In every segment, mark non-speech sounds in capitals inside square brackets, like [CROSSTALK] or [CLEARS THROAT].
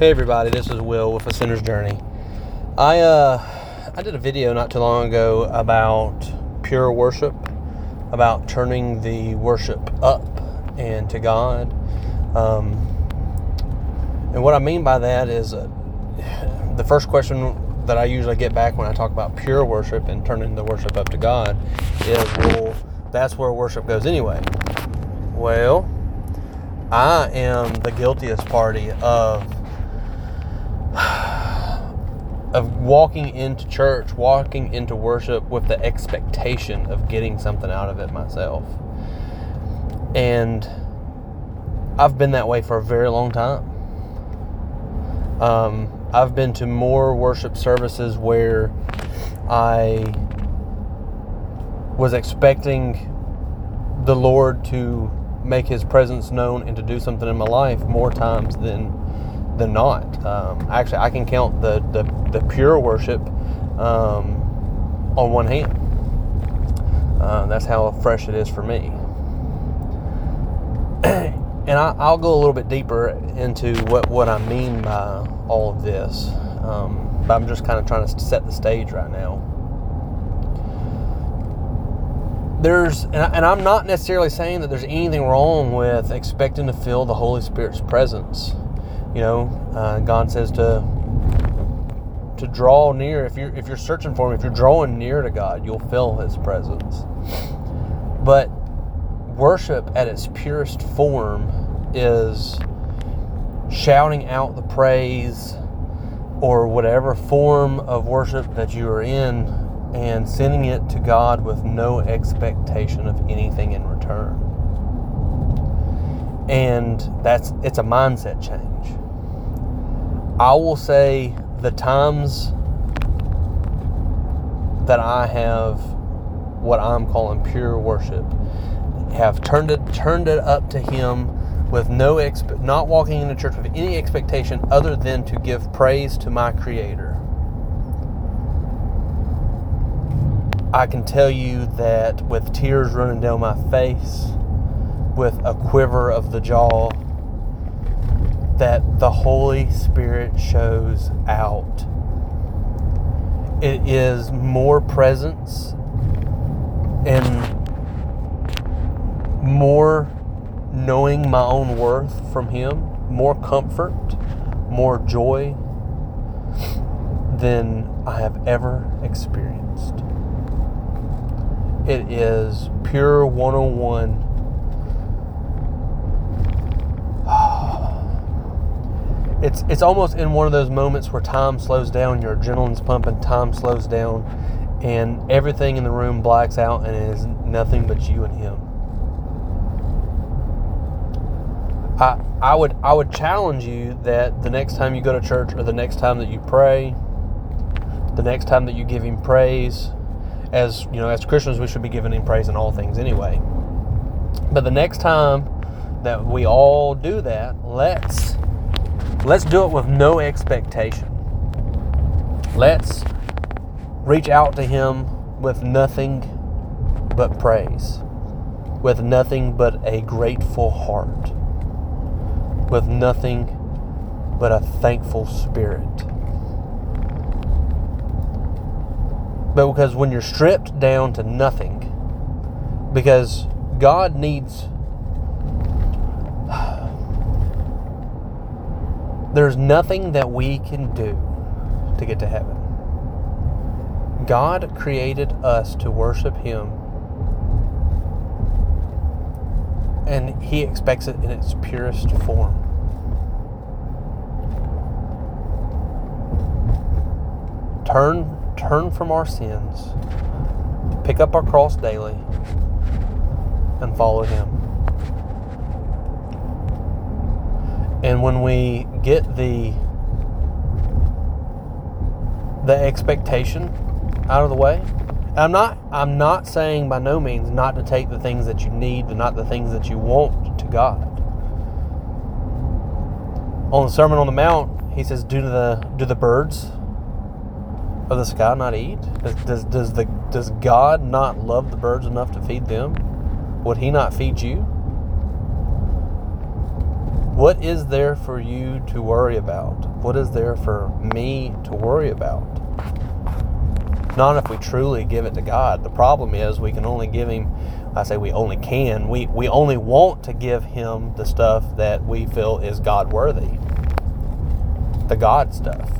Hey everybody, this is Will with A Sinner's Journey. I uh I did a video not too long ago about pure worship, about turning the worship up and to God. Um, and what I mean by that is uh, the first question that I usually get back when I talk about pure worship and turning the worship up to God is, well, that's where worship goes anyway. Well, I am the guiltiest party of of walking into church, walking into worship with the expectation of getting something out of it myself. And I've been that way for a very long time. Um, I've been to more worship services where I was expecting the Lord to make His presence known and to do something in my life more times than than not. Um, actually, I can count the the, the pure worship um, on one hand. Uh, that's how fresh it is for me. [CLEARS THROAT] and I, will go a little bit deeper into what, what I mean by all of this. Um, but I'm just kind of trying to set the stage right now. There's, and, I, and I'm not necessarily saying that there's anything wrong with expecting to feel the Holy Spirit's presence. You know, uh, God says to to draw near. If you're if you're searching for Him, if you're drawing near to God, you'll feel His presence. But worship at its purest form is shouting out the praise or whatever form of worship that you are in and sending it to God with no expectation of anything in return. And that's it's a mindset change. I will say the times that I have what I'm calling pure worship have turned it turned it up to him with no exp- not walking into church with any expectation other than to give praise to my creator. I can tell you that with tears running down my face, with a quiver of the jaw, that the Holy Spirit shows out. It is more presence and more knowing my own worth from Him, more comfort, more joy than I have ever experienced. It is pure 101 it's it's almost in one of those moments where time slows down, your adrenaline's pumping, time slows down, and everything in the room blacks out, and it is nothing but you and him. I I would I would challenge you that the next time you go to church, or the next time that you pray, the next time that you give him praise, as you know, as Christians, we should be giving him praise in all things anyway. But the next time that we all do that, let's Let's do it with no expectation. Let's reach out to Him with nothing but praise, with nothing but a grateful heart, with nothing but a thankful spirit. But because when you're stripped down to nothing, because God needs There's nothing that we can do to get to heaven. God created us to worship Him, and He expects it in its purest form. Turn, turn from our sins, pick up our cross daily, and follow Him. And when we get the the expectation out of the way, I'm not I'm not saying by no means not to take the things that you need, and not the things that you want to God. On the Sermon on the Mount, he says, "Do the do the birds of the sky not eat? Does, does, does the does God not love the birds enough to feed them? Would He not feed you? What is there for you to worry about? What is there for me to worry about? Not if we truly give it to God. The problem is we can only give Him, I say we only can, we, we only want to give Him the stuff that we feel is God worthy. The God stuff.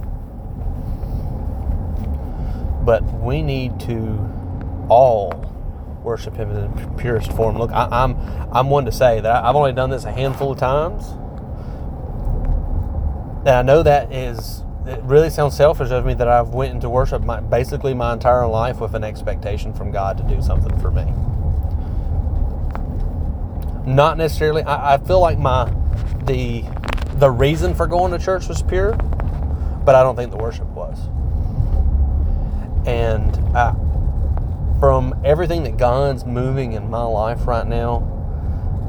But we need to all worship Him in the purest form. Look, I, am I'm, I'm one to say that I've only done this a handful of times, I know that is it really sounds selfish of me that I've went into worship my, basically my entire life with an expectation from God to do something for me. Not necessarily. I, I feel like my the the reason for going to church was pure, but I don't think the worship was. And I, from everything that God's moving in my life right now,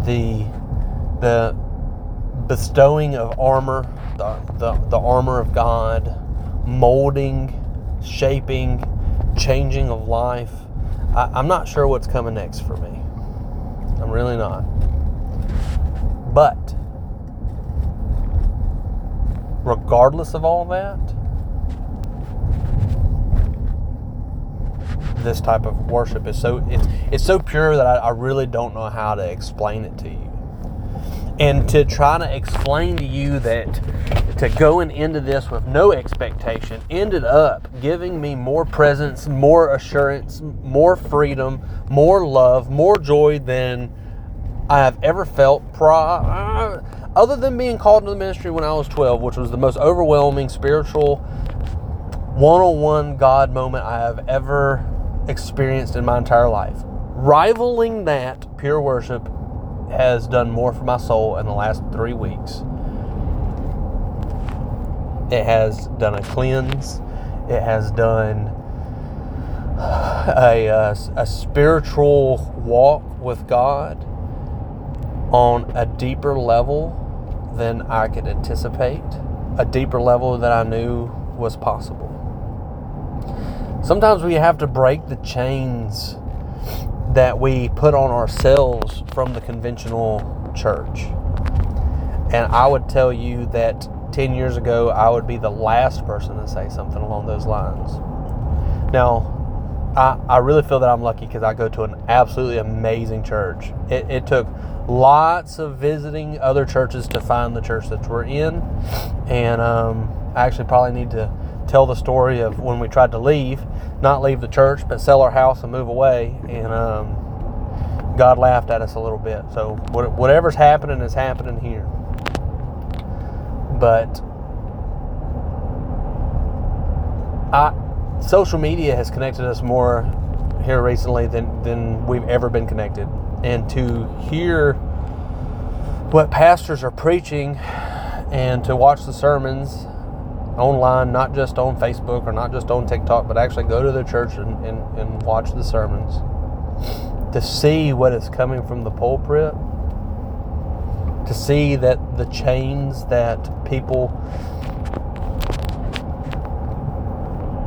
the the bestowing of armor, the, the, the armor of God, molding, shaping, changing of life. I, I'm not sure what's coming next for me. I'm really not. But regardless of all that, this type of worship is so it's it's so pure that I, I really don't know how to explain it to you. And to try to explain to you that to going into this with no expectation ended up giving me more presence, more assurance, more freedom, more love, more joy than I have ever felt prior, other than being called to the ministry when I was 12, which was the most overwhelming spiritual one on one God moment I have ever experienced in my entire life. Rivaling that, pure worship has done more for my soul in the last three weeks. It has done a cleanse. It has done a, a, a spiritual walk with God on a deeper level than I could anticipate, a deeper level that I knew was possible. Sometimes we have to break the chains that we put on ourselves from the conventional church. And I would tell you that 10 years ago, I would be the last person to say something along those lines. Now, I, I really feel that I'm lucky because I go to an absolutely amazing church. It, it took lots of visiting other churches to find the church that we're in. And um, I actually probably need to tell the story of when we tried to leave, not leave the church, but sell our house and move away. And um, God laughed at us a little bit. So whatever's happening is happening here. But I, social media has connected us more here recently than, than we've ever been connected. And to hear what pastors are preaching and to watch the sermons online, not just on Facebook or not just on TikTok, but actually go to the church and, and, and watch the sermons to see what is coming from the pulpit, to see that the chains that people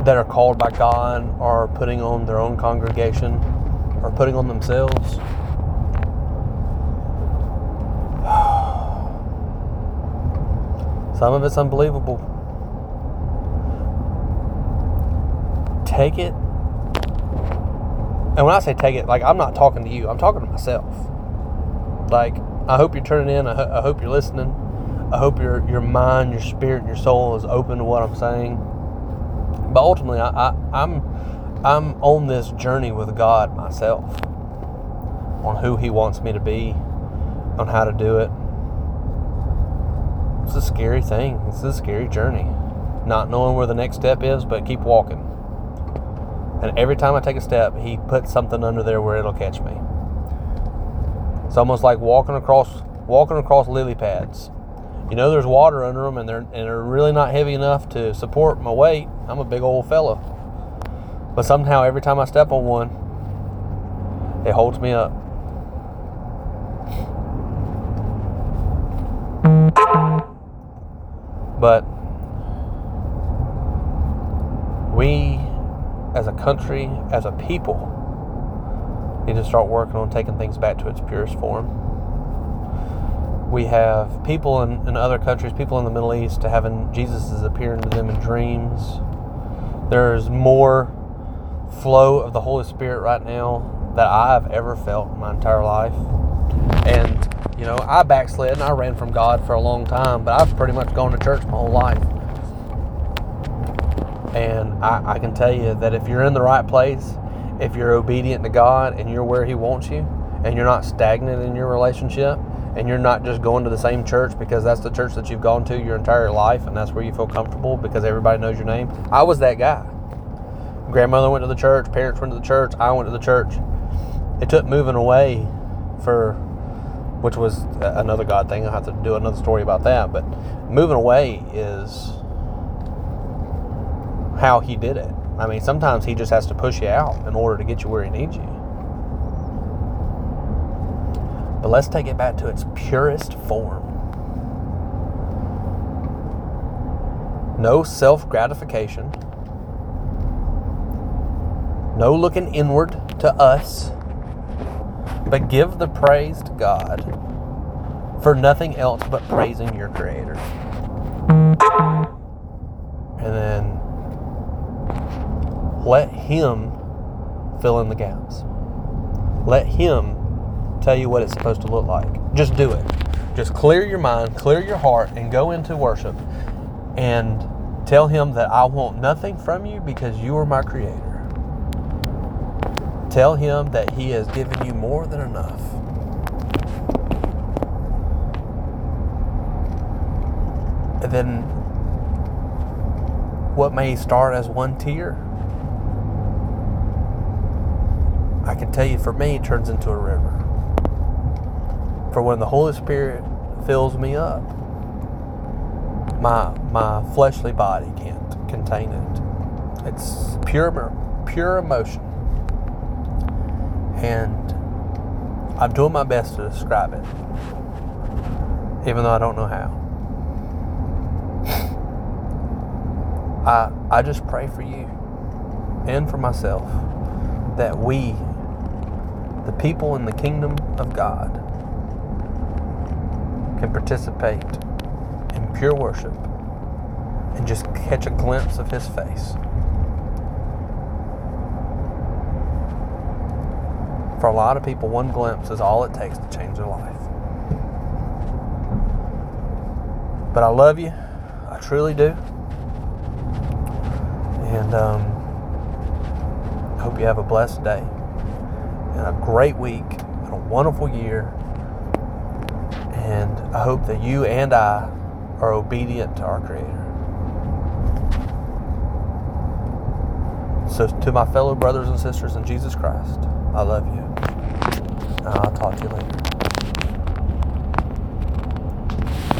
that are called by God are putting on their own congregation or putting on themselves. [SIGHS] Some of it's unbelievable. Take it. And when I say take it, like I'm not talking to you, I'm talking to myself. Like I hope you're turning in. I, ho- I hope you're listening. I hope your your mind, your spirit, and your soul is open to what I'm saying. But ultimately, I, I, I'm I'm on this journey with God myself on who He wants me to be, on how to do it. It's a scary thing. It's a scary journey. Not knowing where the next step is, but keep walking. And every time I take a step, he puts something under there where it'll catch me. It's almost like walking across walking across lily pads. You know, there's water under them, and they're and they're really not heavy enough to support my weight. I'm a big old fella, but somehow every time I step on one, it holds me up. But we as a country, as a people, need to start working on taking things back to its purest form. We have people in, in other countries, people in the Middle East, having Jesus is appearing to them in dreams. There's more flow of the Holy Spirit right now that I've ever felt in my entire life. And, you know, I backslid and I ran from God for a long time, but I've pretty much gone to church my whole life. And I, I can tell you that if you're in the right place, if you're obedient to God and you're where He wants you, and you're not stagnant in your relationship, and you're not just going to the same church because that's the church that you've gone to your entire life and that's where you feel comfortable because everybody knows your name. I was that guy. Grandmother went to the church, parents went to the church, I went to the church. It took moving away for, which was another God thing. I'll have to do another story about that. But moving away is how He did it. I mean, sometimes He just has to push you out in order to get you where He needs you. But let's take it back to its purest form. No self gratification, no looking inward to us, but give the praise to God for nothing else but praising your Creator. And then let Him fill in the gaps. Let Him tell you what it's supposed to look like. Just do it. Just clear your mind, clear your heart, and go into worship and tell Him that I want nothing from you because you are my Creator. Tell Him that He has given you more than enough. And then what may start as one tear, I can tell you for me, it turns into a river. For when the Holy Spirit fills me up, my my fleshly body can't contain it. It's pure pure emotion. And I'm doing my best to describe it. Even though I don't know how. [LAUGHS] I I just pray for you and for myself that we the people in the kingdom of God can participate in pure worship and just catch a glimpse of his face. For a lot of people, one glimpse is all it takes to change their life. But I love you. I truly do. And um, hope you have a blessed day and a great week and a wonderful year. And I hope that you and I are obedient to our Creator. So, to my fellow brothers and sisters in Jesus Christ, I love you. I'll talk